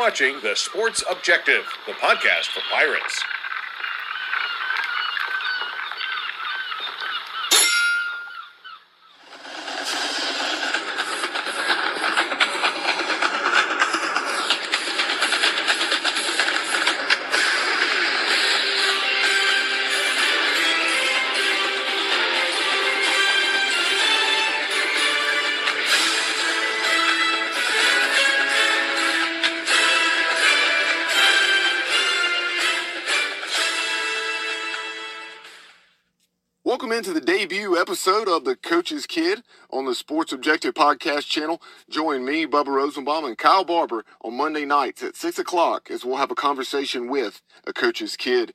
watching The Sports Objective, the podcast for Pirates. Episode of The Coach's Kid on the Sports Objective Podcast channel. Join me, Bubba Rosenbaum, and Kyle Barber on Monday nights at 6 o'clock as we'll have a conversation with a coach's kid.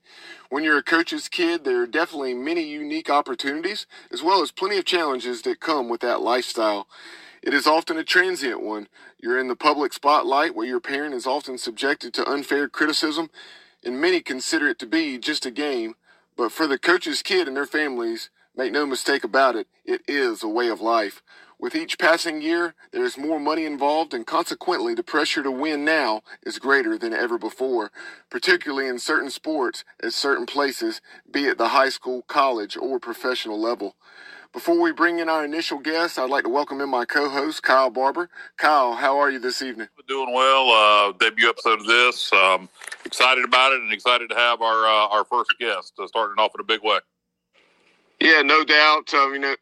When you're a coach's kid, there are definitely many unique opportunities as well as plenty of challenges that come with that lifestyle. It is often a transient one. You're in the public spotlight where your parent is often subjected to unfair criticism, and many consider it to be just a game. But for the coach's kid and their families, make no mistake about it, it is a way of life. With each passing year, there is more money involved, and consequently, the pressure to win now is greater than ever before, particularly in certain sports at certain places, be it the high school, college, or professional level. Before we bring in our initial guest, I'd like to welcome in my co host, Kyle Barber. Kyle, how are you this evening? Doing well. Uh, debut episode of this. Um, excited about it and excited to have our uh, our first guest uh, starting off in a big way. Yeah, no doubt. Um, you know,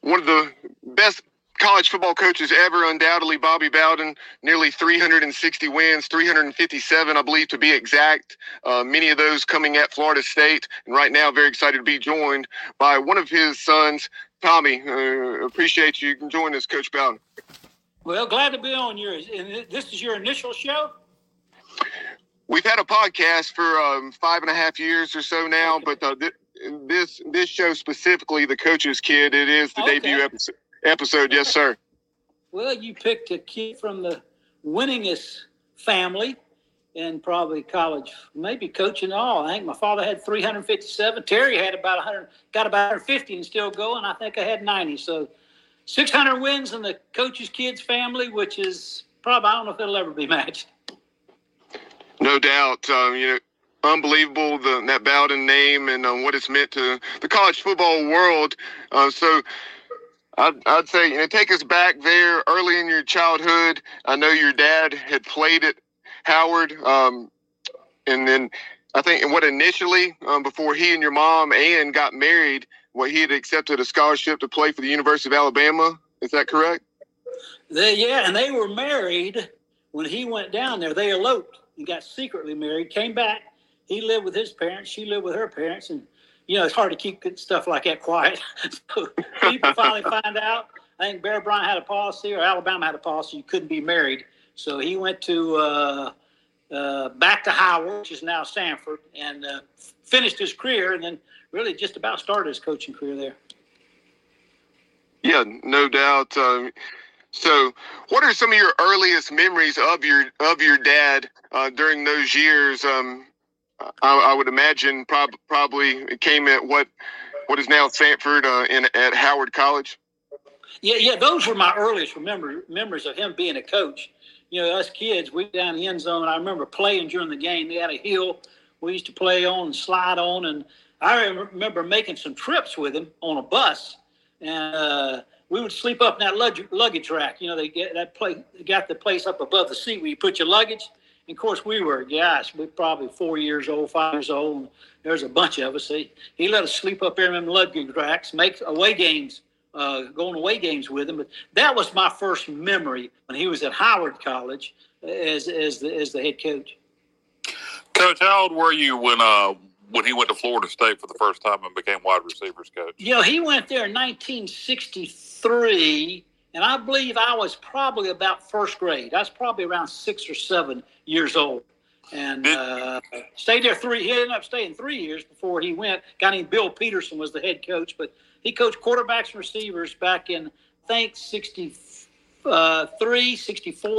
one of the best college football coaches ever, undoubtedly Bobby Bowden. Nearly 360 wins, 357, I believe, to be exact. Uh, many of those coming at Florida State, and right now, very excited to be joined by one of his sons, Tommy. Uh, appreciate you can join us, Coach Bowden. Well, glad to be on yours. And this is your initial show. We've had a podcast for um, five and a half years or so now, but uh, th- this this show specifically, the coach's kid, it is the okay. debut episode. Episode, yes, sir. Well, you picked a kid from the winningest family in probably college, maybe coaching all. I think my father had 357. Terry had about 100, got about 150 and still going. I think I had 90. So 600 wins in the coach's kids family, which is probably, I don't know if it'll ever be matched. No doubt. Um, you know, unbelievable the, that Bowden name and um, what it's meant to the college football world. Uh, so I'd, I'd say you know take us back there early in your childhood. I know your dad had played at Howard, um, and then I think what initially um, before he and your mom Ann got married, what he had accepted a scholarship to play for the University of Alabama. Is that correct? They, yeah, and they were married when he went down there. They eloped and got secretly married, came back. He lived with his parents, she lived with her parents, and you know it's hard to keep stuff like that quiet. so people finally find out. I think Bear Bryant had a policy, or Alabama had a policy you couldn't be married. So he went to uh, uh, back to Howard, which is now Samford, and uh, finished his career, and then really just about started his coaching career there. Yeah, no doubt. Um, so, what are some of your earliest memories of your of your dad uh, during those years? Um, I, I, would imagine prob- probably it came at what what is now Samford uh, in at Howard College. Yeah, yeah, those were my earliest remember memories of him being a coach. You know, us kids, we down the end zone. I remember playing during the game. They had a hill we used to play on and slide on, and I remember making some trips with him on a bus, and uh, we would sleep up in that luggage, luggage rack. You know, they get that place, got the place up above the seat where you put your luggage. And of course, we were guys, we probably four years old, five years old. And there's a bunch of us. He, he let us sleep up there in them luggage racks, make away games, uh, going away games with him. But that was my first memory when he was at Howard College as as the as the head coach. Coach, how old were you when uh, when he went to Florida State for the first time and became wide receivers coach? You know, he went there in 1963, and I believe I was probably about first grade. I was probably around six or seven years old. And uh, stayed there three. He ended up staying three years before he went. A guy named Bill Peterson was the head coach, but he coached quarterbacks and receivers back in, I think, 63, uh, 64,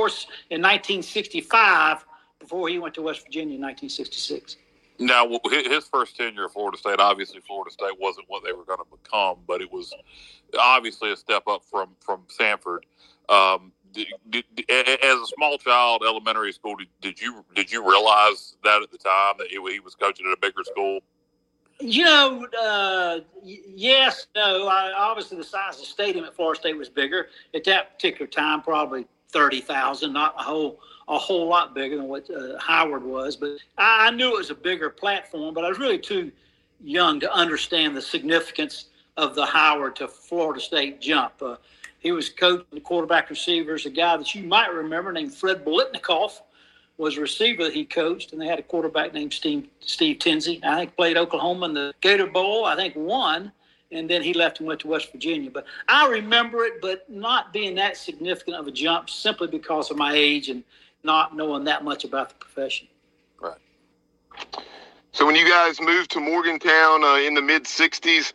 in 1965 before he went to West Virginia in 1966. Now, his first tenure at Florida State, obviously Florida State wasn't what they were going to become, but it was obviously a step up from from Samford. Um, as a small child, elementary school, did, did, you did you realize that at the time that he, he was coaching at a bigger school? You know, uh, yes, no. I, obviously, the size of the stadium at Florida State was bigger at that particular time. Probably thirty thousand, not a whole a whole lot bigger than what uh, Howard was. But I, I knew it was a bigger platform. But I was really too young to understand the significance of the Howard to Florida State jump. Uh, he was coaching the quarterback receivers, a guy that you might remember named Fred Biletnikoff was a receiver that he coached, and they had a quarterback named Steve, Steve Tensi. I think played Oklahoma in the Gator Bowl. I think won, and then he left and went to West Virginia. But I remember it, but not being that significant of a jump simply because of my age and not knowing that much about the profession. Right. So when you guys moved to Morgantown uh, in the mid '60s,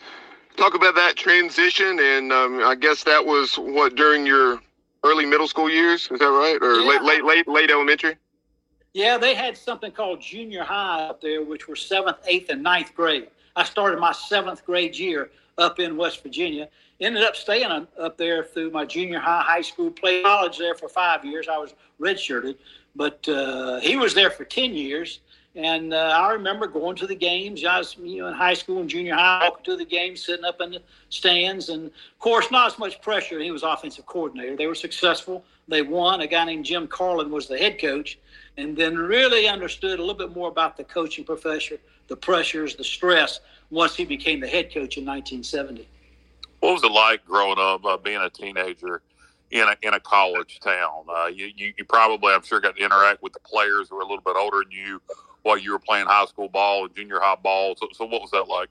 talk about that transition, and um, I guess that was what during your early middle school years. Is that right, or yeah. late, late, late, late elementary? Yeah, they had something called junior high up there, which were seventh, eighth, and ninth grade. I started my seventh grade year up in West Virginia. Ended up staying up there through my junior high, high school, played college there for five years. I was redshirted, but uh, he was there for ten years. And uh, I remember going to the games. I was, you know, in high school and junior high, walking to the games, sitting up in the stands, and of course, not as much pressure. He was offensive coordinator. They were successful. They won. A guy named Jim Carlen was the head coach, and then really understood a little bit more about the coaching profession, the pressures, the stress once he became the head coach in 1970. What was it like growing up, uh, being a teenager in a in a college town? Uh, you, you, you probably, I'm sure, got to interact with the players who were a little bit older than you while you were playing high school ball and junior high ball. So, so what was that like?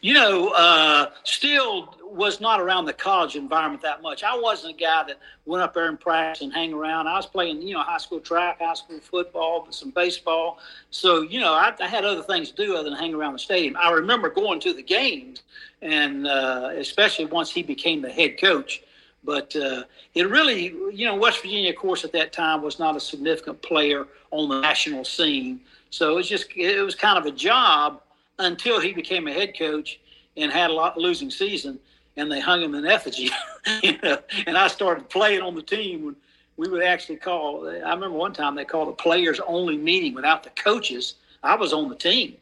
You know, uh, still was not around the college environment that much. I wasn't a guy that went up there and practice and hang around. I was playing, you know, high school track, high school football, some baseball. So, you know, I, I had other things to do other than hang around the stadium. I remember going to the games, and uh, especially once he became the head coach. But uh, it really, you know, West Virginia, of course, at that time was not a significant player on the national scene. So it was just, it was kind of a job until he became a head coach and had a lot losing season, and they hung him in effigy. you know, and I started playing on the team when we would actually call. I remember one time they called a players only meeting without the coaches. I was on the team,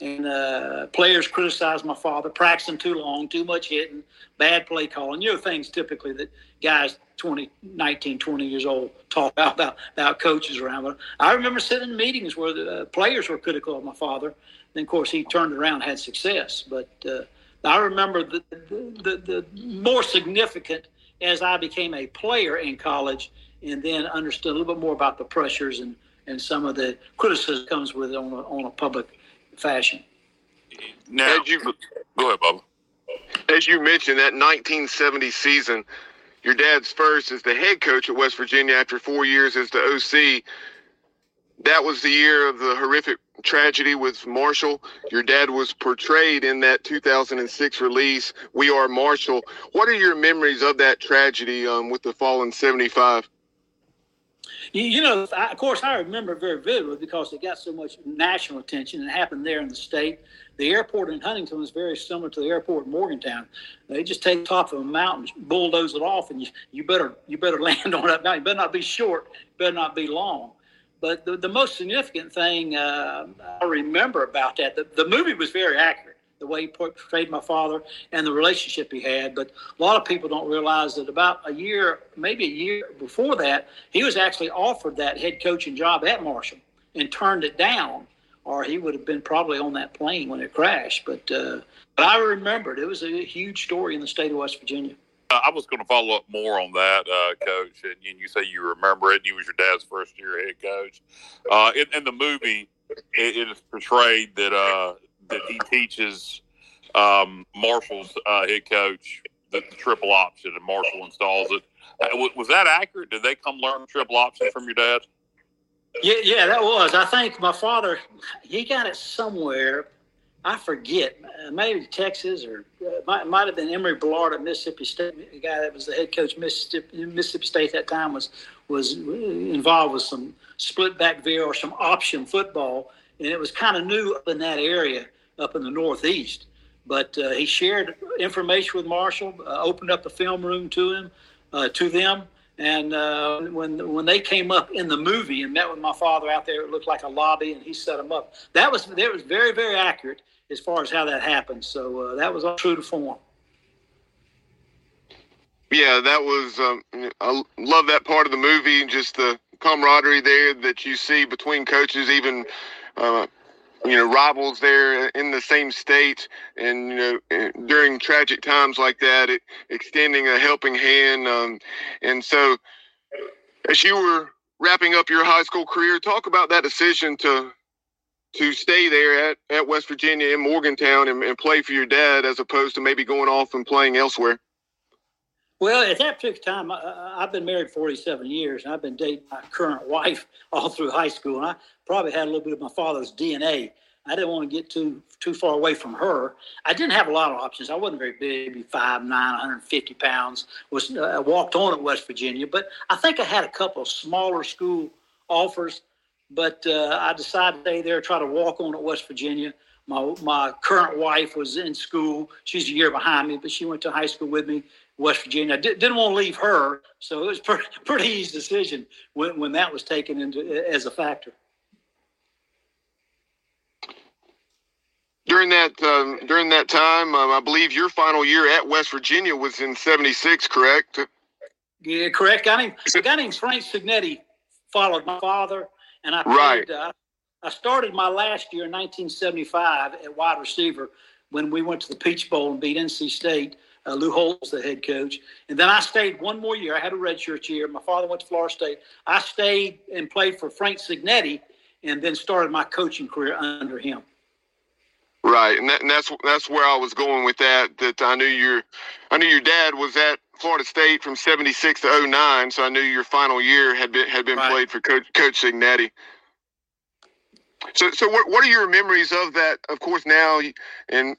and uh, players criticized my father, practicing too long, too much hitting, bad play calling. You know, things typically that guys 20, 19, 20 years old talk about, about coaches around. But I remember sitting in meetings where the uh, players were critical of my father. Then, of course, he turned around and had success. But uh, I remember the, the, the, the more significant as I became a player in college and then understood a little bit more about the pressures and, and some of the criticism comes with it on a, on a public fashion. Now, you, go ahead, Bob. As you mentioned, that 1970 season, your dad's first as the head coach at West Virginia after four years as the OC. That was the year of the horrific tragedy with Marshall. Your dad was portrayed in that 2006 release, We Are Marshall. What are your memories of that tragedy um, with the fallen 75? You, know, I, of course, I remember very vividly because it got so much national attention. It happened there in the state. The airport in Huntington is very similar to the airport in Morgantown. They just take the top of a mountain, bulldoze it off, and you, you better you better land on that mountain. You better not be short. Better not be long. But the, the most significant thing uh, I remember about that, the, the movie was very accurate the way he portrayed my father and the relationship he had. But a lot of people don't realize that about a year, maybe a year before that, he was actually offered that head coaching job at Marshall and turned it down, or he would have been probably on that plane when it crashed. But, uh, but I remembered it was a huge story in the state of West Virginia. Uh, I was going to follow up more on that, uh, Coach. And, and, you say you remember it. You was your dad's first year head coach. Uh, in, in, the movie, it, it is portrayed that uh, that he teaches um, Marshall's uh, head coach the, the, triple option, and Marshall installs it. Uh, was that accurate? Did they come learn triple option from your dad? Yeah, yeah, that was. I think my father he got it somewhere. I forget, uh, maybe Texas or uh, might, might have been Emory Bellard at Mississippi State. The guy that was the head coach Mississippi, Mississippi State at that time was was involved with some split back veer or some option football, and it was kind of new up in that area up in the Northeast. But uh, he shared information with Marshall, uh, opened up the film room to him, uh, to them, And uh, when when they came up in the movie and met with my father out there, it looked like a lobby, and he set them up. That was that was very very accurate as far as how that happened. So uh, that was all true to form. Yeah, that was. Um, I love that part of the movie. Just the camaraderie there that you see between coaches, even uh, you know rivals there in the same state, and you know eh, during tragic times like that, it, extending a helping hand. Um, and so, as you were wrapping up your high school career, talk about that decision to to stay there at, at West Virginia in Morgantown and, and play for your dad as opposed to maybe going off and playing elsewhere. Well, at that particular time, I, have been married 47 years, and I've been dating my current wife all through high school, and I probably had a little bit of my father's DNA. I didn't want to get too too far away from her. I didn't have a lot of options. I wasn't very big, maybe five nine, 150 pounds. Was uh, walked on at West Virginia, but I think I had a couple of smaller school offers. But uh, I decided to stay there, try to walk on at West Virginia. My my current wife was in school. She's a year behind me, but she went to high school with me. West Virginia. I did, not want to leave her, so it was pretty, pretty easy decision when, when that was taken into as a factor. During that um, during that time, um, I believe your final year at West Virginia was in '76, correct? Yeah, correct. A guy named, a guy named Frank Cignetti followed my father, and I played, right. Uh, I started my last year in 1975 at wide receiver when we went to the Peach Bowl and beat NC State uh, Lou Holtz, the head coach. And then I stayed one more year. I had a redshirt year. My father went to Florida State. I stayed and played for Frank Cignetti and then started my coaching career under him. Right, and, that, and that's that's where I was going with that. That I knew your, I knew your dad was at Florida State from '76 to 09, so I knew your final year had been had been right. played for Coach Coach Cignetti. So, so what, what are your memories of that? Of course, now, and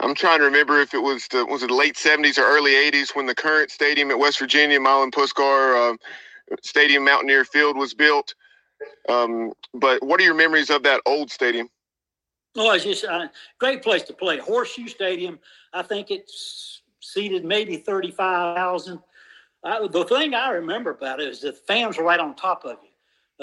I'm trying to remember if it was the was it the late '70s or early '80s when the current stadium at West Virginia, Milan Puskar uh, Stadium, Mountaineer Field was built. Um, but what are your memories of that old stadium? Oh, it's just a uh, great place to play. Horseshoe Stadium. I think it's seated maybe thirty-five thousand. the thing I remember about it is the fans were right on top of you.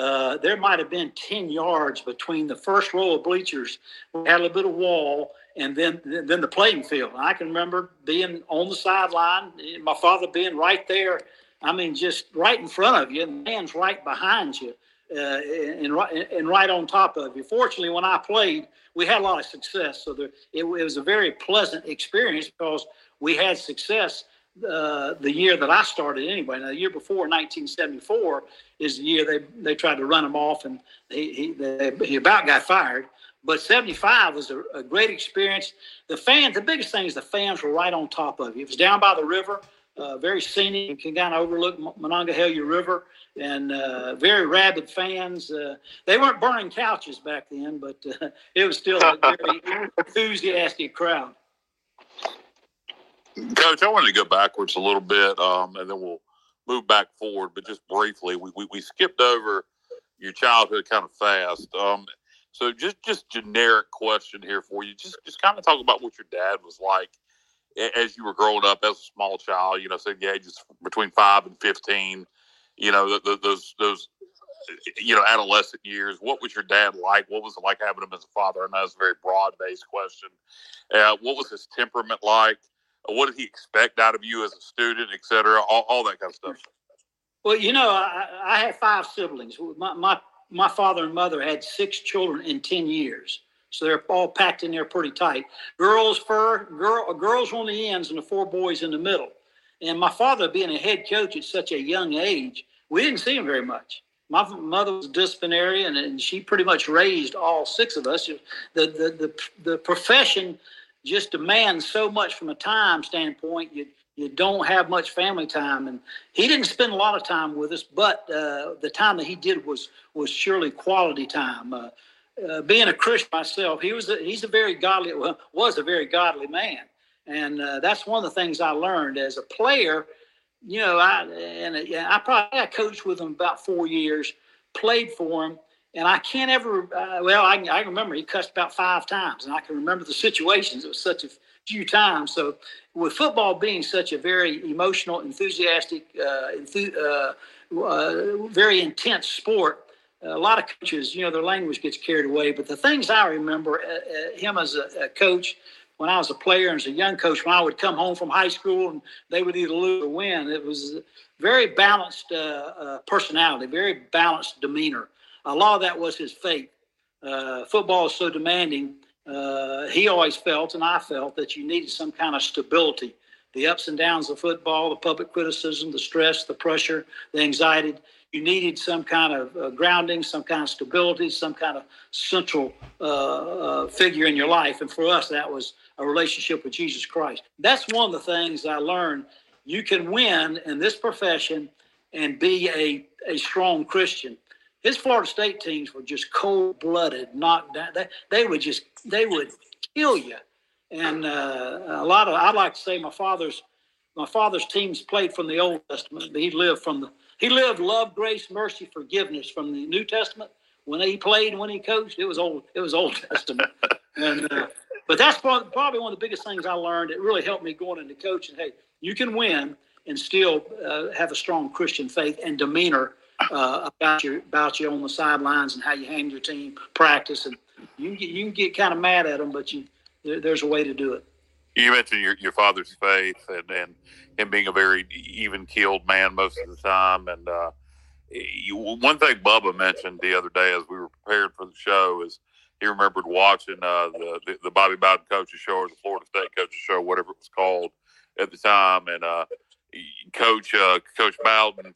Uh, there might have been 10 yards between the first row of bleachers. We had a little bit of wall, and then then the playing field. I can remember being on the sideline, my father being right there. I mean, just right in front of you, and man's right behind you, uh, and, right and right on top of you. Fortunately, when I played, we had a lot of success, so there, it, it was a very pleasant experience because we had success uh, the year that I started anyway. Now, the year before, 1974, is the year they they tried to run him off, and he he, they, he about got fired. But 75 was a, a, great experience. The fans, the biggest thing is the fans were right on top of you. It was down by the river, uh, very scenic. You can kind of overlook Monongahela River, and uh, very rabid fans. Uh, they weren't burning couches back then, but uh, it was still a very enthusiastic crowd. Coach, I wanted to go backwards a little bit, um, and then we'll move back forward. But just briefly, we, we, we skipped over your childhood kind of fast. Um, so just just generic question here for you. Just just kind of talk about what your dad was like as you were growing up as a small child. You know, say the ages between five and fifteen. You know, the, the, those those you know adolescent years. What was your dad like? What was it like having him as a father? And that's a very broad based question. Uh, what was his temperament like? What did he expect out of you as a student, et cetera? All, all that kind of stuff. Well, you know, I, I have five siblings. My, my my father and mother had six children in 10 years. So they're all packed in there pretty tight. Girls fur, girl, girls on the ends and the four boys in the middle. And my father being a head coach at such a young age, we didn't see him very much. My mother was disciplinarian, and she pretty much raised all six of us. The, the, the, the profession just demands so much from a time standpoint. You, you don't have much family time. And he didn't spend a lot of time with us, but uh, the time that he did was was surely quality time. Uh, uh, being a Christian myself, he was a, he's a very godly was a very godly man, and uh, that's one of the things I learned as a player. You know, I and uh, I probably I coached with him about four years, played for him, and I can't ever. Uh, well, I, I remember he cussed about five times, and I can remember the situations. It was such a few times. So, with football being such a very emotional, enthusiastic, uh, enthu- uh, uh, very intense sport, a lot of coaches, you know, their language gets carried away. But the things I remember, uh, uh, him as a, a, coach, when I was a player and as a young coach, when I would come home from high school and they would either lose or win, it was very balanced uh, personality, very balanced demeanor. A lot of that was his faith. football is so demanding uh, he always felt, and I felt, that you needed some kind of stability. The ups and downs of football, the public criticism, the stress, the pressure, the anxiety. You needed some kind of uh, grounding, some kind of stability, some kind of central uh, uh, figure in your life. And for us, that was a relationship with Jesus Christ. That's one of the things I learned. You can win in this profession and be a, a strong Christian his Florida State teams were just cold blooded, knocked down. They, they would just they would kill you. And uh, a lot of I'd like to say my father's my father's teams played from the Old Testament, but he lived from the he lived love, grace, mercy, forgiveness from the New Testament. When he played, when he coached, it was old. It was Old Testament. and uh, but that's probably one of the biggest things I learned. It really helped me going into coaching. Hey, you can win and still uh, have a strong Christian faith and demeanor uh, about you about you on the sidelines and how you handle your team, practice, and you get, you can get kind of mad at them, but you there, there's a way to do it. You mentioned your, your father's faith and, and him being a very even keeled man most of the time, and uh, you, one thing Bubba mentioned the other day as we were prepared for the show is he remembered watching uh, the, the, the Bobby Bowden coaches show or the Florida State coaches show, whatever it was called at the time, and uh, Coach uh, Coach Bowden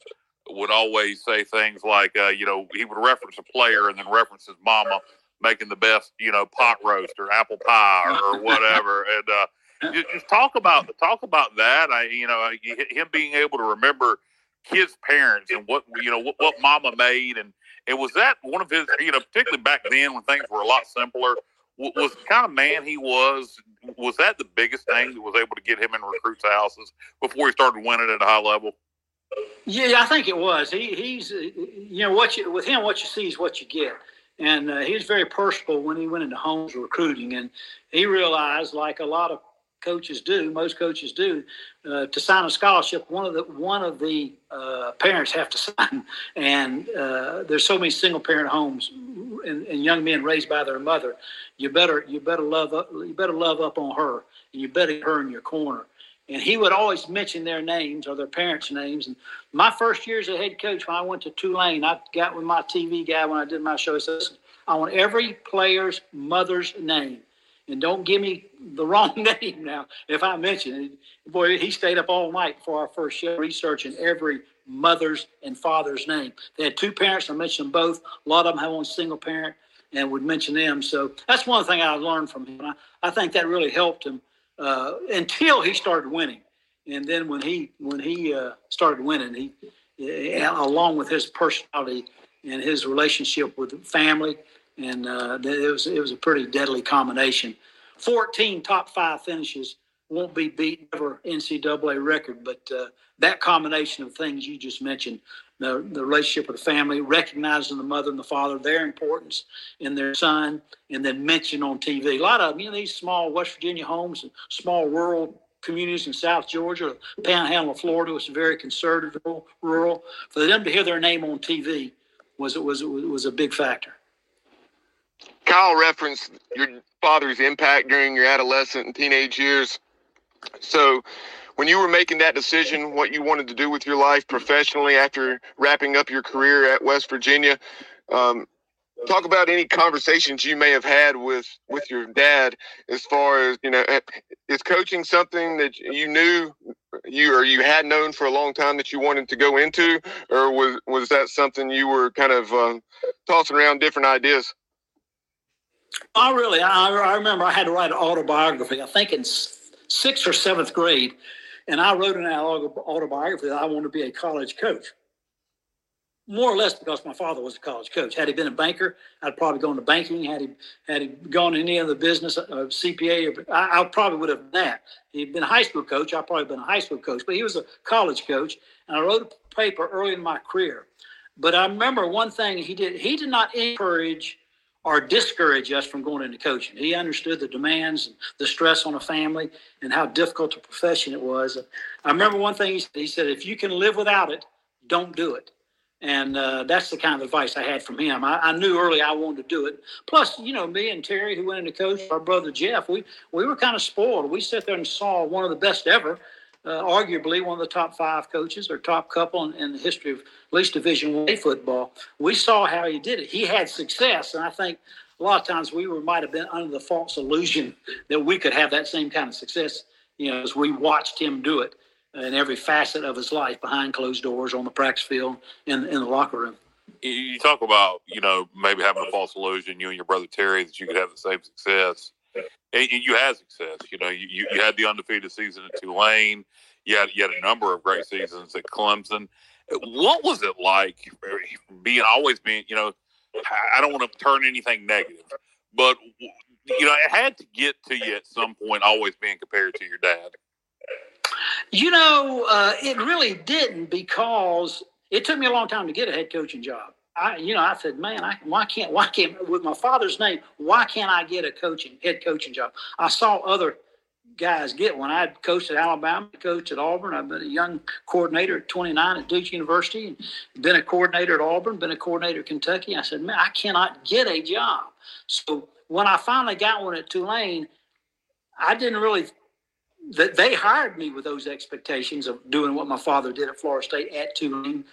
would always say things like, uh, you know, he would reference a player and then reference his mama making the best, you know, pot roast or apple pie or, or whatever. and uh, just, just talk about talk about that. I, you know, him being able to remember his parents and what you know what, what mama made and and was that one of his you know particularly back then when things were a lot simpler was the kind of man he was was that the biggest thing that was able to get him in recruits houses before he started winning at a high level yeah, I think it was. He, he's, you know, what you with him, what you see is what you get. And uh, he was very personable when he went into homes recruiting, and he realized, like a lot of coaches do, most coaches do, uh, to sign a scholarship, one of the one of the uh, parents have to sign. And uh, there's so many single parent homes and, and, young men raised by their mother. You better you better love up you better love up on her, and you better get her in your corner and he would always mention their names or their parents' names. And my first year as a head coach, when I went to Tulane, I got with my TV guy when I did my show. I said, I want every player's mother's name. And don't give me the wrong name now if I mention it. Boy, he stayed up all night for our first show researching every mother's and father's name. They had two parents. I mentioned both. A lot of them have one single parent and would mention them. So that's one thing I learned from him. I, I think that really helped him uh, until he started winning. And then when he when he uh, started winning, he along with his personality and his relationship with family, and uh, it was it was a pretty deadly combination. Fourteen top five finishes won't be beat ever NCAA record, but uh, that combination of things you just mentioned the, the relationship with the family, recognizing the mother and the father, their importance in their son, and then mentioned on TV. A lot of you know these small West Virginia homes and small rural communities in South Georgia, Panhandle of Florida was very conservative, rural. For them to hear their name on TV was was was a big factor. Kyle referenced your father's impact during your adolescent and teenage years. So, when you were making that decision, what you wanted to do with your life professionally after wrapping up your career at West Virginia, um, talk about any conversations you may have had with with your dad as far as you know eh, is coaching something that you knew you or you had known for a long time that you wanted to go into or was was that something you were kind of um, tossing around different ideas? Oh really. I, I remember i had to write an autobiography i think in sixth or seventh grade and I wrote an autobiography that I wanted to be a college coach. More or less because my father was a college coach. Had he been a banker, I'd probably gone to banking. Had he had he gone any other business, uh, CPA, I, I, probably would have done that. He'd been a high school coach. I'd probably been a high school coach, but he was a college coach. And I wrote a paper early in my career But I remember one thing he did. He did not encourage or discourage us from going into coaching. He understood the demands and the stress on a family and how difficult a profession it was. I remember one thing he said, he said if you can live without it, don't do it. And uh, that's the kind of advice I had from him. I, I, knew early I wanted to do it. Plus, you know, me and Terry, who went into coach, our brother Jeff, we, we were kind of spoiled. We sat there and saw one of the best ever, uh, arguably one of the top five coaches or top couple in, in the history of at least Division One football. We saw how he did it. He had success, and I think a lot of times we were might have been under the false illusion that we could have that same kind of success. You know, as we watched him do it in every facet of his life behind closed doors on the practice field in in the locker room. You talk about you know maybe having a false illusion, you and your brother Terry, that you could have the same success, and you had success. You know, you, you had the undefeated season at Tulane. You had you had a number of great seasons at Clemson. What was it like being always being you know? I don't want to turn anything negative, but you know, it had to get to you at some point, always being compared to your dad. You know, uh, it really didn't because it took me a long time to get a head coaching job. I, you know, I said, man, I, why can't, why can't, with my father's name, why can't I get a coaching, head coaching job? I saw other guys get one. I coached at Alabama, coached at Auburn. I've been a young coordinator at 29 at Duke University, and been a coordinator at Auburn, been a coordinator at Kentucky. I said, man, I cannot get a job. So when I finally got one at Tulane, I didn't really that they hired me with those expectations of doing what my father did at Florida State at Tulane.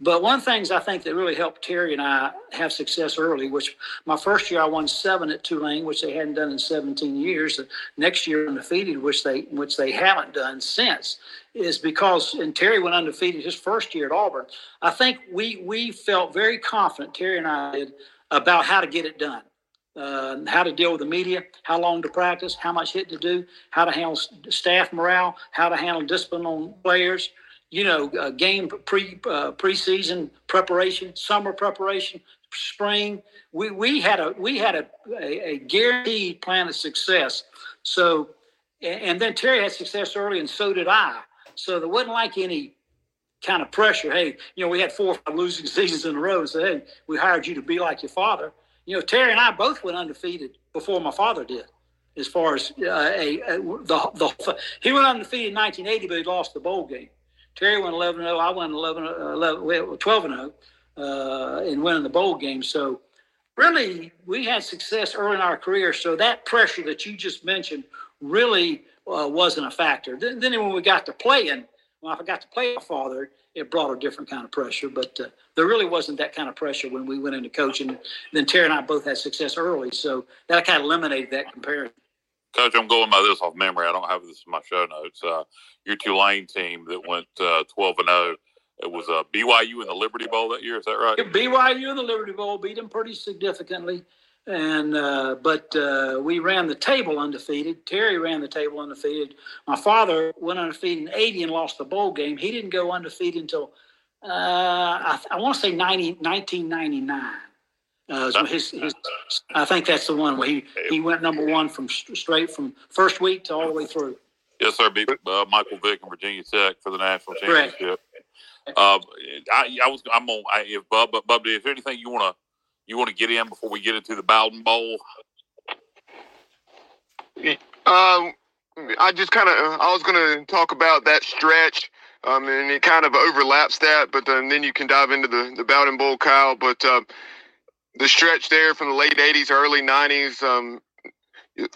But one of the things I think that really helped Terry and I have success early, which my first year I won seven at Tulane, which they hadn't done in 17 years. The next year undefeated, which they which they haven't done since, is because and Terry went undefeated his first year at Auburn. I think we we felt very confident, Terry and I did, about how to get it done uh, how to deal with the media, how long to practice, how much hit to do, how to handle staff morale, how to handle discipline on players, you know, uh, game pre uh, preseason preparation, summer preparation, spring. We, we had a we had a, a, a guaranteed plan of success. So, and then Terry had success early, and so did I. So there wasn't like any kind of pressure. Hey, you know, we had four or five losing seasons in a row. So hey, we hired you to be like your father you know, Terry and I both went undefeated before my father did. As far as uh, a, a, the the he went undefeated in 1980, but he lost the bowl game. Terry went 11 0. I went 11, 11 12 0 uh, in winning the bowl game. So really, we had success early in our career. So that pressure that you just mentioned really uh, wasn't a factor. Then, then when we got to playing, when I got to play my father, it brought a different kind of pressure. But uh, there really wasn't that kind of pressure when we went into coaching. Then Terry and I both had success early, so that kind of eliminated that comparison. Coach, I'm going by this off memory. I don't have this in my show notes. Uh, your Tulane team that went uh, 12 and 0. It was uh, BYU in the Liberty Bowl that year. Is that right? BYU in the Liberty Bowl beat them pretty significantly, and uh, but uh, we ran the table undefeated. Terry ran the table undefeated. My father went undefeated in 80 and lost the bowl game. He didn't go undefeated until uh, I, I want to say 90, 1999. Uh, his, his, I think that's the one where he, he went number one from straight from first week to all the way through. Yes, sir. Beat uh, Michael Vick and Virginia Tech for the national championship. Uh, I, I was I'm on. I, if Bub, Bub, is there anything you want to you want to get in before we get into the Bowden Bowl? Um, I just kind of I was going to talk about that stretch um, and it kind of overlaps that, but then, then you can dive into the, the Bowden Bowl, Kyle. But uh, the stretch there from the late 80s, early 90s, um,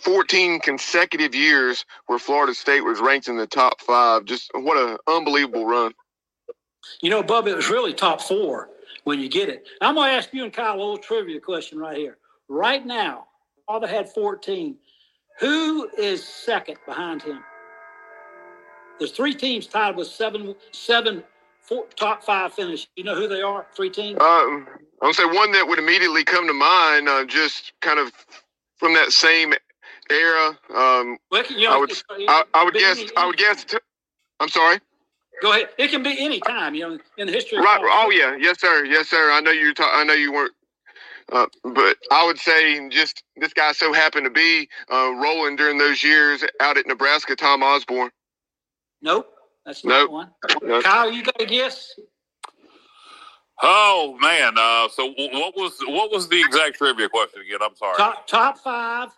14 consecutive years where Florida State was ranked in the top five. Just what an unbelievable run. You know, Bub, it was really top four when you get it. I'm going to ask you and Kyle a little trivia question right here. Right now, Father had 14. Who is second behind him? There's three teams tied with seven, seven four, top five finish. You know who they are? Three teams. Um, I would say one that would immediately come to mind, uh, just kind of from that same era. Um, well, you know, I would, I, I, would guess, any, I would guess. T- I'm sorry. Go ahead. It can be any time, you know, in the history. Right. Oh yeah. Yes, sir. Yes, sir. I know you. Ta- I know you weren't. Uh, but I would say just this guy so happened to be uh, rolling during those years out at Nebraska. Tom Osborne. Nope, that's not nope. one. Nope. Kyle, you got a guess? Oh man! Uh, so what was what was the exact trivia question again? I'm sorry. Top top five.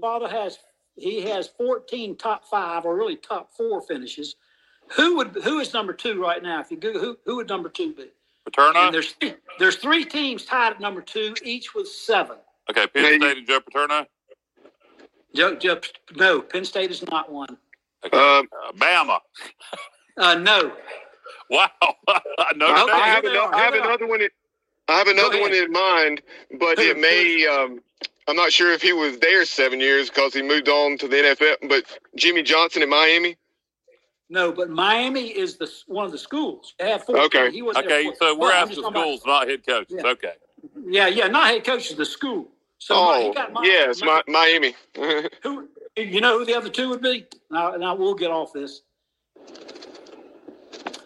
Father has he has 14 top five or really top four finishes. Who would who is number two right now? If you go, who who would number two be? Paterno. And there's there's three teams tied at number two, each with seven. Okay, Penn State and Joe Paterno. Joe, Joe, no, Penn State is not one. Okay. Um, uh, Bama. Uh, no. Wow. no, Okay, I have, here they I have here they are. another one. In, I have another one in mind, but it may. Um, I'm not sure if he was there seven years because he moved on to the NFL. But Jimmy Johnson in Miami. No, but Miami is the one of the schools. They have four. Okay. He was Okay, so we're Well, I'm asking just talking about- schools, not head coaches. Yeah. Okay. Yeah, yeah, not head coaches. of the school. So he oh, got Mi- yes, Mi- Mi- Miami. Who you know who the other two would be? Now, now we'll get off this.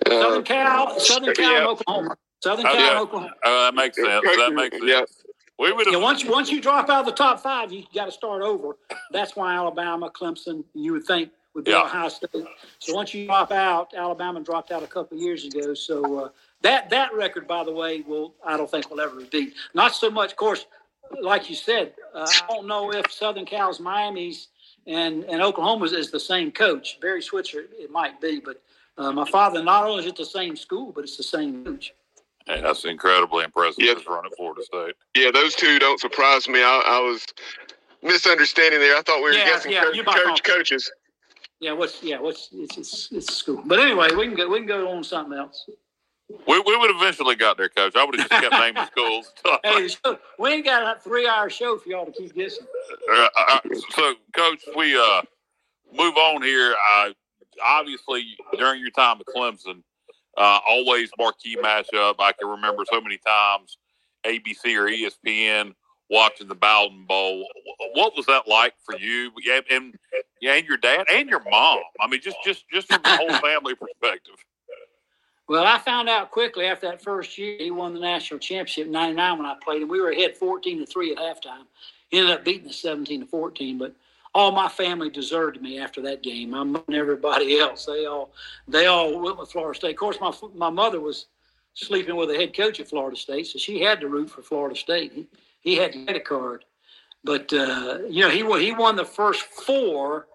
Southern Uh, Cal, Southern Cal, yeah. Oklahoma. Southern Oh, Cal, yeah. Oklahoma. Uh, that makes sense. That makes sense. Yeah. We would have. Yeah, once once you drop out of the top five, you got to start over. That's why Alabama, Clemson, you would think would be Yeah. Ohio State. So once you drop out, Alabama dropped out a couple of years ago. So uh, that that record, by the way, will I don't think will ever be beat. Not so much, of course, like you said. Uh, I don't know if Southern Cal's, Miami's, and and Oklahoma's is the same coach. Barry Switzer, it might be, but uh, my father not only is it the same school, but it's the same coach. Hey, that's incredibly impressive. Yeah. Just run at Florida State. yeah, those two don't surprise me. I, I was misunderstanding there. I thought we were Yeah, guessing yeah, coach, coach know. coaches. Yeah, what's yeah, what's it's it's, it's school. But anyway, we can go we can go on something else. We, we would eventually got there, Coach. I would have just kept naming schools. Hey, so we ain't got a three hour show for y'all to keep guessing. Uh, uh, so, Coach, we uh, move on here. Uh, obviously, during your time at Clemson, uh, always marquee matchup. I can remember so many times ABC or ESPN watching the Bowden Bowl. What was that like for you and yeah, and your dad and your mom? I mean, just just just from the whole family perspective. Well, I found out quickly after that first year he won the national championship in '99 when I played him. We were ahead 14 to three at halftime. He ended up beating us 17 to 14, but all my family deserted me after that game. Mother and everybody else, they all they all went with Florida State. Of course, my my mother was sleeping with the head coach at Florida State, so she had to root for Florida State. He, he had credit card, but uh, you know he won, he won the first four,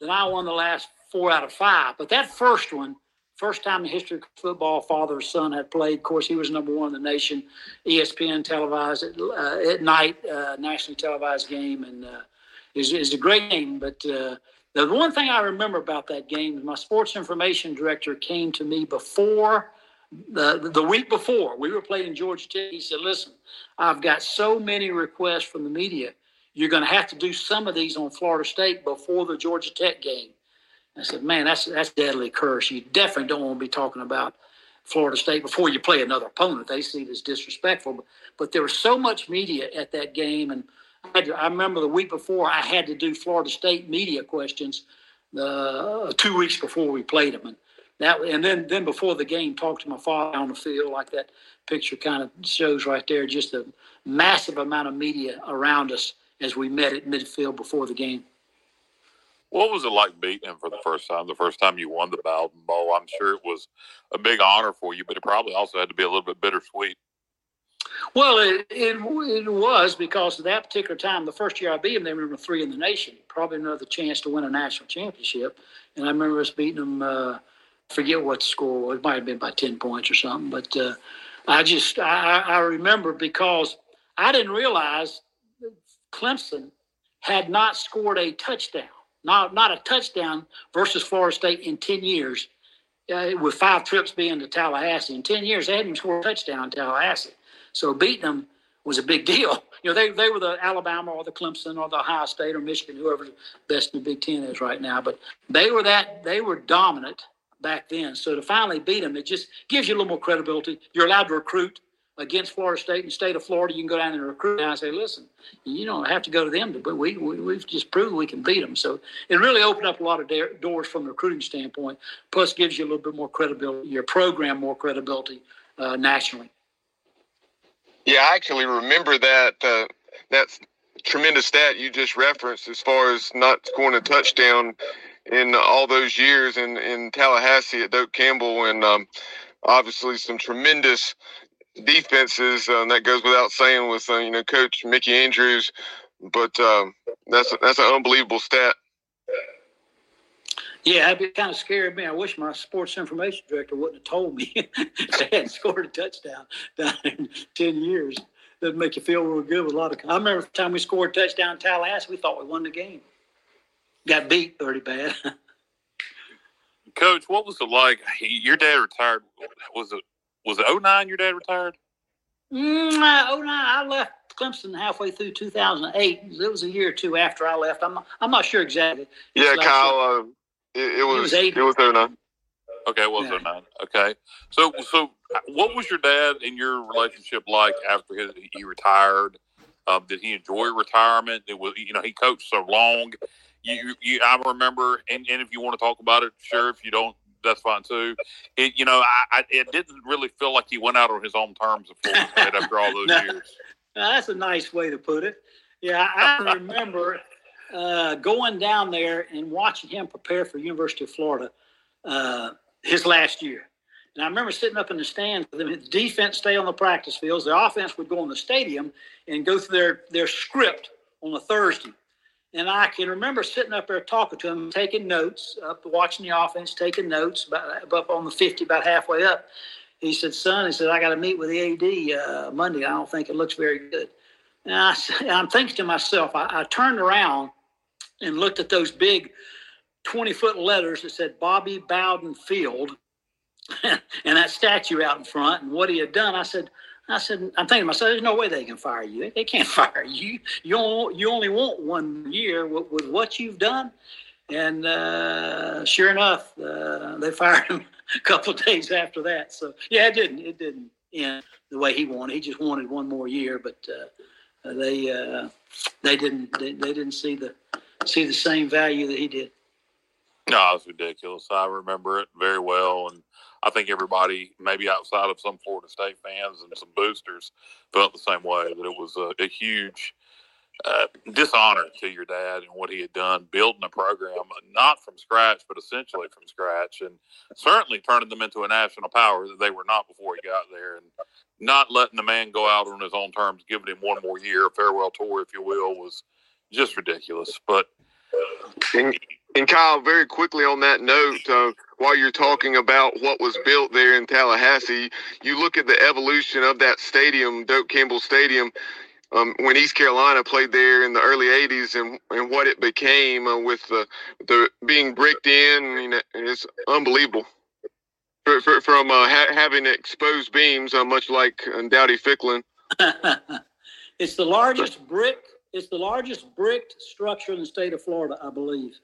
then I won the last four out of five. But that first one, first time in history of football, father or son had played. Of course, he was number one in the nation. ESPN televised at, uh, at night, uh, nationally televised game, and uh, is is a great game. But uh, the one thing I remember about that game is my sports information director came to me before the the week before we were playing Georgia Tech. He said, "Listen, I've got so many requests from the media. You're going to have to do some of these on Florida State before the Georgia Tech game." I said, "Man, that's that's deadly curse. You definitely don't want to be talking about Florida State before you play another opponent. They see it as disrespectful." But, but there was so much media at that game, and had to, I remember the week before I had to do Florida State media questions uh, two weeks before we played them, and that and then then before the game, talked to my father on the field like that picture kind of shows right there. Just a massive amount of media around us as we met at midfield before the game. What was it like beating him for the first time? The first time you won the Bowden Bowl, I'm sure it was a big honor for you, but it probably also had to be a little bit bittersweet. Well, it, it it was because at that particular time, the first year I beat them, they were number three in the nation. Probably another chance to win a national championship. And I remember us beating them. Uh, forget what the score was. It might have been by ten points or something. But uh, I just I, I remember because I didn't realize Clemson had not scored a touchdown, not not a touchdown versus Florida State in ten years. Uh, with five trips being to Tallahassee in ten years, they hadn't scored a touchdown in Tallahassee. So beating them was a big deal. You know, they, they were the Alabama or the Clemson or the Ohio State or Michigan, whoever's best in the Big Ten is right now. But they were that they were dominant back then. So to finally beat them, it just gives you a little more credibility. You're allowed to recruit against Florida State and state of Florida. You can go down and recruit and say, listen, you don't have to go to them, but we, we we've just proved we can beat them. So it really opened up a lot of da- doors from the recruiting standpoint. Plus, gives you a little bit more credibility, your program more credibility uh, nationally. Yeah, I actually remember that uh, that tremendous stat you just referenced as far as not scoring a touchdown in all those years in, in Tallahassee at Doak Campbell and um, obviously some tremendous defenses. Uh, that goes without saying with uh, you know Coach Mickey Andrews, but um, that's that's an unbelievable stat. Yeah, it kind of scared me. I wish my sports information director wouldn't have told me they hadn't scored a touchdown down in ten years. Doesn't make you feel real good with a lot of. I remember the time we scored a touchdown in Tallahassee, we thought we won the game. Got beat pretty bad. Coach, what was it like? Your dad retired. Was it was it 09 your dad retired? Mm, 09, I left Clemson halfway through 2008. It was a year or two after I left. I'm I'm not sure exactly. Yeah, Kyle. It, it, was, it was it was 09. Okay, it was yeah. 09. Okay, so so what was your dad and your relationship like after his, he retired? Um, did he enjoy retirement? It was you know he coached so long. You, you I remember, and, and if you want to talk about it, sure. If you don't, that's fine too. It, you know, I, I, it didn't really feel like he went out on his own terms after all those no, years. that's a nice way to put it. Yeah, I remember uh, going down there and watching him prepare for University of Florida uh, his last year. And I remember sitting up in the stands with him. The defense stay on the practice fields. The offense would go in the stadium and go through their, their script on a Thursday. And I can remember sitting up there talking to him, taking notes, up watching the offense, taking notes about up on the 50, about halfway up. He said, son, he said, I got to meet with the AD uh, Monday. I don't think it looks very good. And I, I'm thinking to myself, I, I turned around and looked at those big 20 foot letters that said Bobby Bowden Field and that statue out in front and what he had done. I said, I said, I'm thinking to myself, there's no way they can fire you. They can't fire you. You only, you only want one year with, with what you've done. And uh, sure enough, uh, they fired him a couple of days after that. So yeah, it didn't it didn't end the way he wanted. He just wanted one more year, but uh, they uh, they didn't they, they didn't see the see the same value that he did. No, it's ridiculous. I remember it very well, and I think everybody, maybe outside of some Florida State fans and some boosters, felt the same way that it was a, a huge uh, dishonor to your dad and what he had done, building a program not from scratch, but essentially from scratch, and certainly turning them into a national power that they were not before he got there, and not letting the man go out on his own terms, giving him one more year, a farewell tour, if you will, was just ridiculous. But and, and Kyle, very quickly on that note, uh, while you're talking about what was built there in Tallahassee, you look at the evolution of that stadium, Doak Campbell Stadium, um, when East Carolina played there in the early '80s, and, and what it became uh, with the the being bricked in. I mean, it's unbelievable. For, for, from uh, ha- having exposed beams, uh, much like uh, Dowdy Ficklen. it's the largest brick it's the largest bricked structure in the state of Florida, I believe.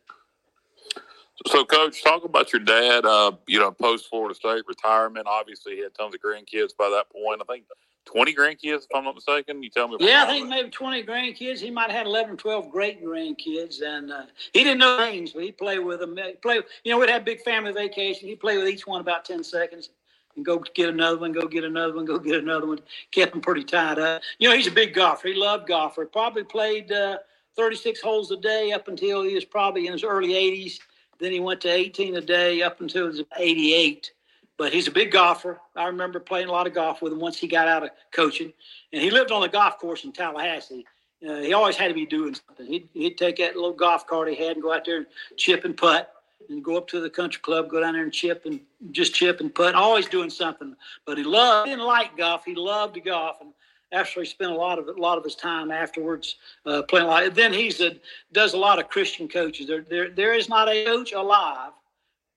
So, Coach, talk about your dad. Uh, you know, post Florida State retirement. Obviously, he had tons of grandkids by that point. I think twenty grandkids, if I'm not mistaken. You tell me. yeah, I think maybe twenty grandkids. He might have had 11, 12 great grandkids, and uh, he didn't know names, but he played with them. Play, you know, we'd have big family vacation. He played with each one about ten seconds and go get another one, go get another one, go get another one. Kept him pretty tied up. You know, he's a big golfer. He loved golfer. Probably played uh, 36 holes a day up until he was probably in his early 80s. Then he went to 18 a day up until he was 88. But he's a big golfer. I remember playing a lot of golf with him once he got out of coaching. And he lived on the golf course in Tallahassee. Uh, he always had to be doing something. He'd, he'd take that little golf cart he had and go out there and chip and putt and go up to the country club, go down there and chip and just chip and putt, always doing something. But he loved, he didn't like golf. He loved to golf, and actually spent a lot of a lot of his time afterwards uh, playing. A lot. Then he's a, does a lot of Christian coaches. There, there, there is not a coach alive,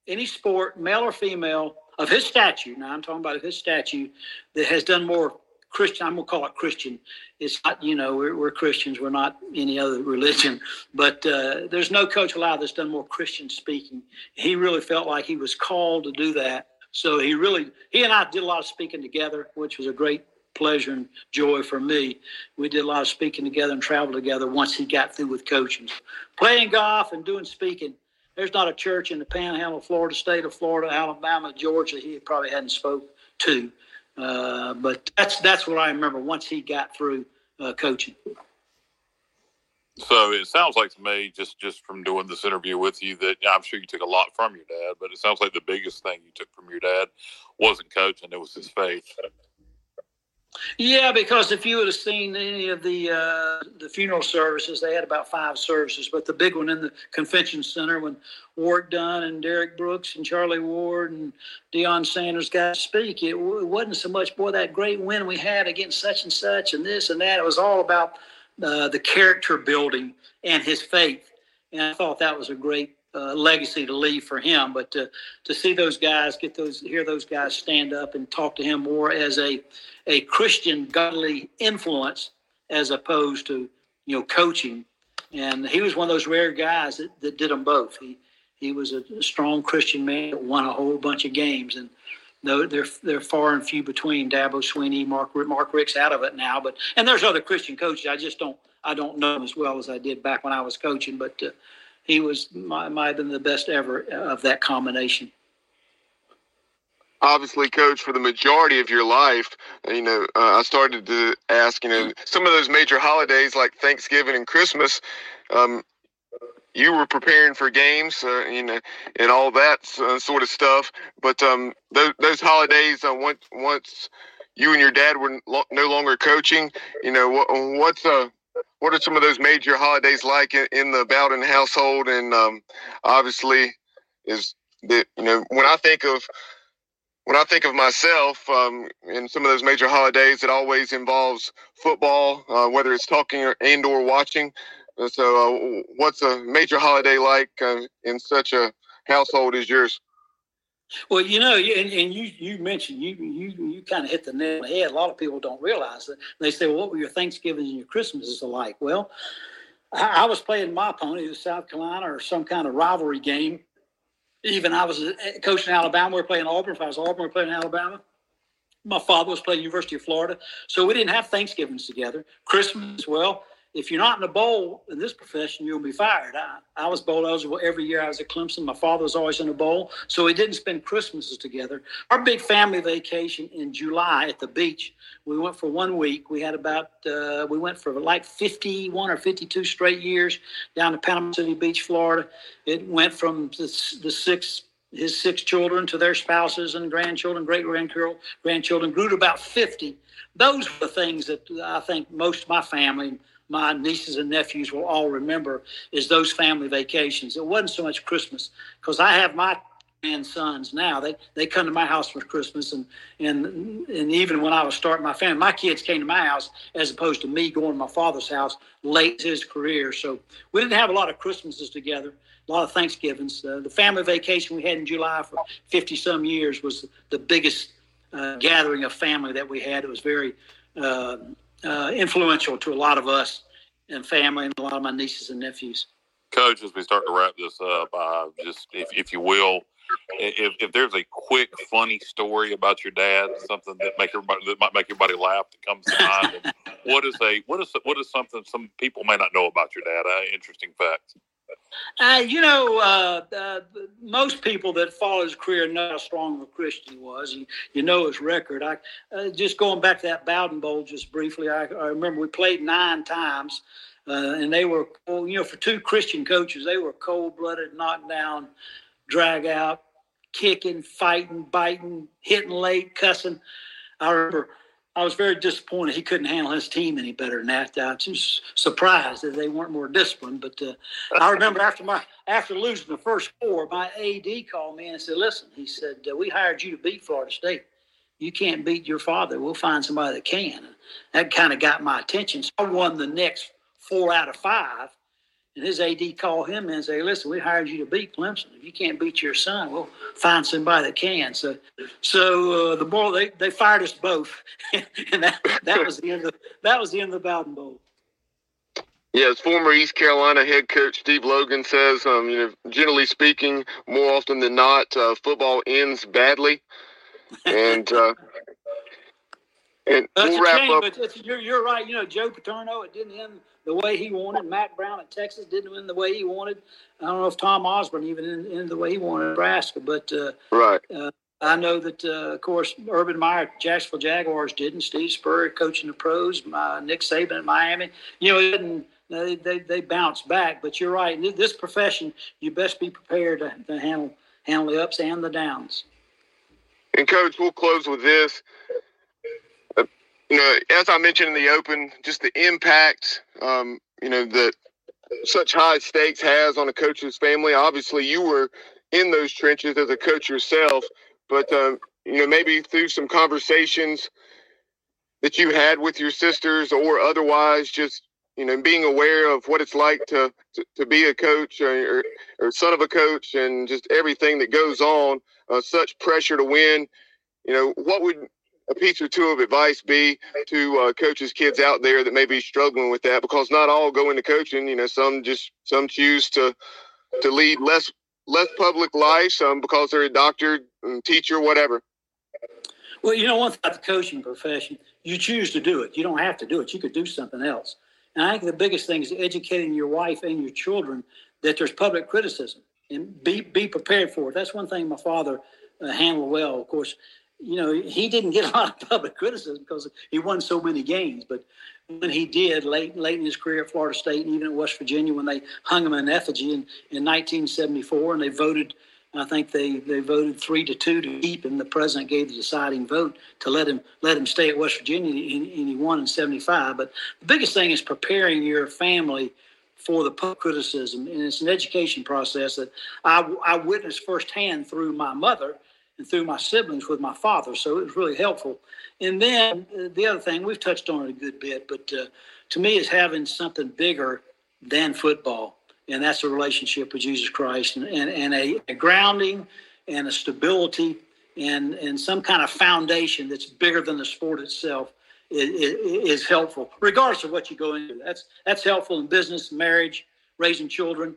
any sport, male or female, of his statue. Now I'm talking about his statue that has done more Christian. I'm gonna call it Christian. It's not, you know, we're, we're Christians. We're not any other religion. But uh, there's no coach alive that's done more Christian speaking. He really felt like he was called to do that. So he really, he and I did a lot of speaking together, which was a great pleasure and joy for me. We did a lot of speaking together and traveled together once he got through with coaching. Playing golf and doing speaking. There's not a church in the panhandle Florida, state of Florida, Alabama, Georgia he probably hadn't spoke to. Uh, but that's that's what I remember once he got through uh, coaching. So it sounds like to me, just just from doing this interview with you, that I'm sure you took a lot from your dad. But it sounds like the biggest thing you took from your dad wasn't coaching; it was his faith. Yeah, because if you would have seen any of the uh, the funeral services, they had about five services, but the big one in the convention center when Warrick Dunn and Derrick Brooks and Charlie Ward and Deion Sanders got to speak, it, it wasn't so much boy that great win we had against such and such and this and that. It was all about uh, the character building and his faith, and I thought that was a great uh, legacy to leave for him. But to, to see those guys get those, hear those guys stand up and talk to him more as a a Christian godly influence as opposed to you know coaching. And he was one of those rare guys that, that did them both. He he was a, strong Christian man that won a whole bunch of games, and no, they're they're far and few between. Dabo Swinney, Mark Mark Richt's out of it now, but and there's other Christian coaches. I just don't I don't know them as well as I did back when I was coaching, but uh, he was might, might have been the best ever of that combination obviously, coach, for the majority of your life, you know, uh, I started to ask, you know, some of those major holidays like Thanksgiving and Christmas, um, you were preparing for games, uh, you know, and all that uh, sort of stuff. But um, those, those holidays, uh, once once you and your dad were lo- no longer coaching, you know, what, what's uh, what are some of those major holidays like in, in the Bowden household? And um, obviously, is that you know when I think of when I think of myself um, in some of those major holidays, it always involves football, uh, whether it's talking or and or watching. So, uh, what's a major holiday like uh, in such a household as yours? Well, you know, and, and you you mentioned you you you kind of hit the nail on the head. A lot of people don't realize that. They say, "Well, what were your Thanksgivings and your Christmases alike?" Well, I, I was playing my opponent, was South Carolina, or some kind of rivalry game even I was uh, coaching Alabama. We were playing Auburn. If I was Auburn, we were playing Alabama. My father was playing University of Florida, so we didn't have Thanksgivings together. Christmas, well, if you're not in a bowl in this profession, you'll be fired. I, I was bowl eligible every year I was at Clemson. My father was always in a bowl, so we didn't spend Christmases together. Our big family vacation in July at the beach, we went for one week. We had about, uh, we went for like 51 or 52 straight years down to Panama City Beach, Florida. It went from the, the six his six children to their spouses and grandchildren, great grandchildren grew to about 50. Those were the things that I think most of my family, my nieces and nephews will all remember is those family vacations. It wasn't so much Christmas because I have my grandsons now. They they come to my house for Christmas and and and even when I was starting my family, my kids came to my house as opposed to me going to my father's house late in his career. So we didn't have a lot of Christmases together, a lot of Thanksgivings. Uh, the family vacation we had in July for fifty some years was the biggest uh, gathering of family that we had. It was very uh, uh, influential to a lot of us and family and a lot of my nieces and nephews. Coach, as we start to wrap this up, uh, just if, if you will, if, if there's a quick, funny story about your dad, something that make everybody that might make everybody laugh that comes to mind, what is a what is what is something some people may not know about your dad? Uh, interesting fact. Uh, you know, uh, uh, most people that follow his career know how strong of a Christian he was. You, you know his record. I uh, just going back to that Bowden Bowl just briefly. I, I remember we played nine times, uh, and they were, you know, for two Christian coaches, they were cold-blooded, knockdown, drag out, kicking, fighting, biting, hitting late, cussing. I remember I was very disappointed he couldn't handle his team any better than that. I was surprised that they weren't more disciplined. But uh, I remember after my after losing the first four, my AD called me and said, "Listen," he said, uh, "We hired you to beat Florida State. You can't beat your father. We'll find somebody that can." And that kind of got my attention. So I won the next four out of five and his AD called him and say, "Listen, we hired you to beat Clemson. If you can't beat your son, we'll find somebody that can." So, so uh, the boy they, they fired us both, and that that was the end of that was the end of the Bowden Bowl. Yeah, Yes, former East Carolina head coach Steve Logan says, um, you know, generally speaking, more often than not, uh, football ends badly, and uh, and That's we'll a wrap shame, up. but you're you're right. You know, Joe Paterno, it didn't end the way he wanted. Mack Brown at Texas didn't win the way he wanted. I don't know if Tom Osborne even in the way he wanted Nebraska, but uh, right. Uh, I know that, uh, of course, Urban Meyer, Jacksonville Jaguars didn't. Steve Spurrier coaching the pros, uh, Nick Saban at Miami. You know, it didn't, they, they, they bounced back. But you're right. This profession, you best be prepared to, to handle handle the ups and the downs. And coach, we'll close with this. Uh, you know, as I mentioned in the open, just the impact, um, you know, that such high stakes has on a coach's family. Obviously, you were in those trenches as a coach yourself, but um, you know, maybe through some conversations that you had with your sisters or otherwise, just you know, being aware of what it's like to to, to be a coach or, or, or son of a coach, and just everything that goes on, uh, such pressure to win. You know, what would a piece or two of advice be to uh, coaches, kids out there that may be struggling with that? Because not all go into coaching. You know, some just some choose to to lead less less public life, some because they're a doctor, teacher, whatever. Well, you know, thing about the coaching profession, you choose to do it. You don't have to do it. You could do something else. And I think the biggest thing is educating your wife and your children that there's public criticism and be be prepared for it. That's one thing my father uh, handled well. Of course, you know, he didn't get a lot of public criticism because he won so many games. But when he did late late in his career at Florida State and even at West Virginia, when they hung him in effigy in, in 1974, and they voted, I think they, they voted three to two to keep him. The president gave the deciding vote to let him let him stay at West Virginia, and, and he won in 75. But the biggest thing is preparing your family for the public criticism, and it's an education process that I, I witnessed firsthand through my mother and through my siblings with my father. So it was really helpful. And then uh, the other thing, we've touched on it a good bit, but uh, to me, is having something bigger than football. And that's a relationship with Jesus Christ and, and, and a, a grounding and a stability and, and some kind of foundation that's bigger than the sport itself is, is helpful, regardless of what you go into. That's, that's helpful in business, marriage, raising children,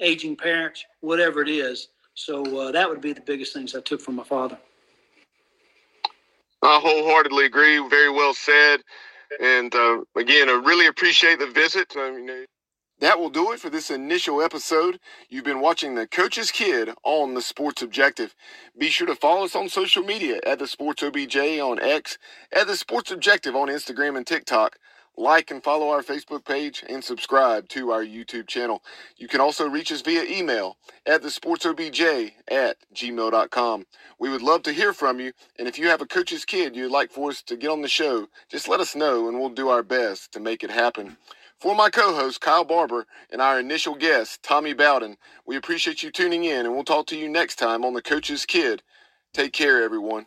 aging parents, whatever it is. So uh, that would be the biggest things I took from my father. I wholeheartedly agree. Very well said. And uh, again, I really appreciate the visit. I mean, that will do it for this initial episode. You've been watching The Coach's Kid on The Sports Objective. Be sure to follow us on social media at The Sports OBJ on X, at The Sports Objective on Instagram and TikTok like and follow our Facebook page, and subscribe to our YouTube channel. You can also reach us via email at thesportsobj at gmail.com. We would love to hear from you, and if you have a coach's kid you'd like for us to get on the show, just let us know and we'll do our best to make it happen. For my co host, Kyle Barber, and our initial guest, Tommy Bowden, we appreciate you tuning in, and we'll talk to you next time on The Coach's Kid. Take care, everyone.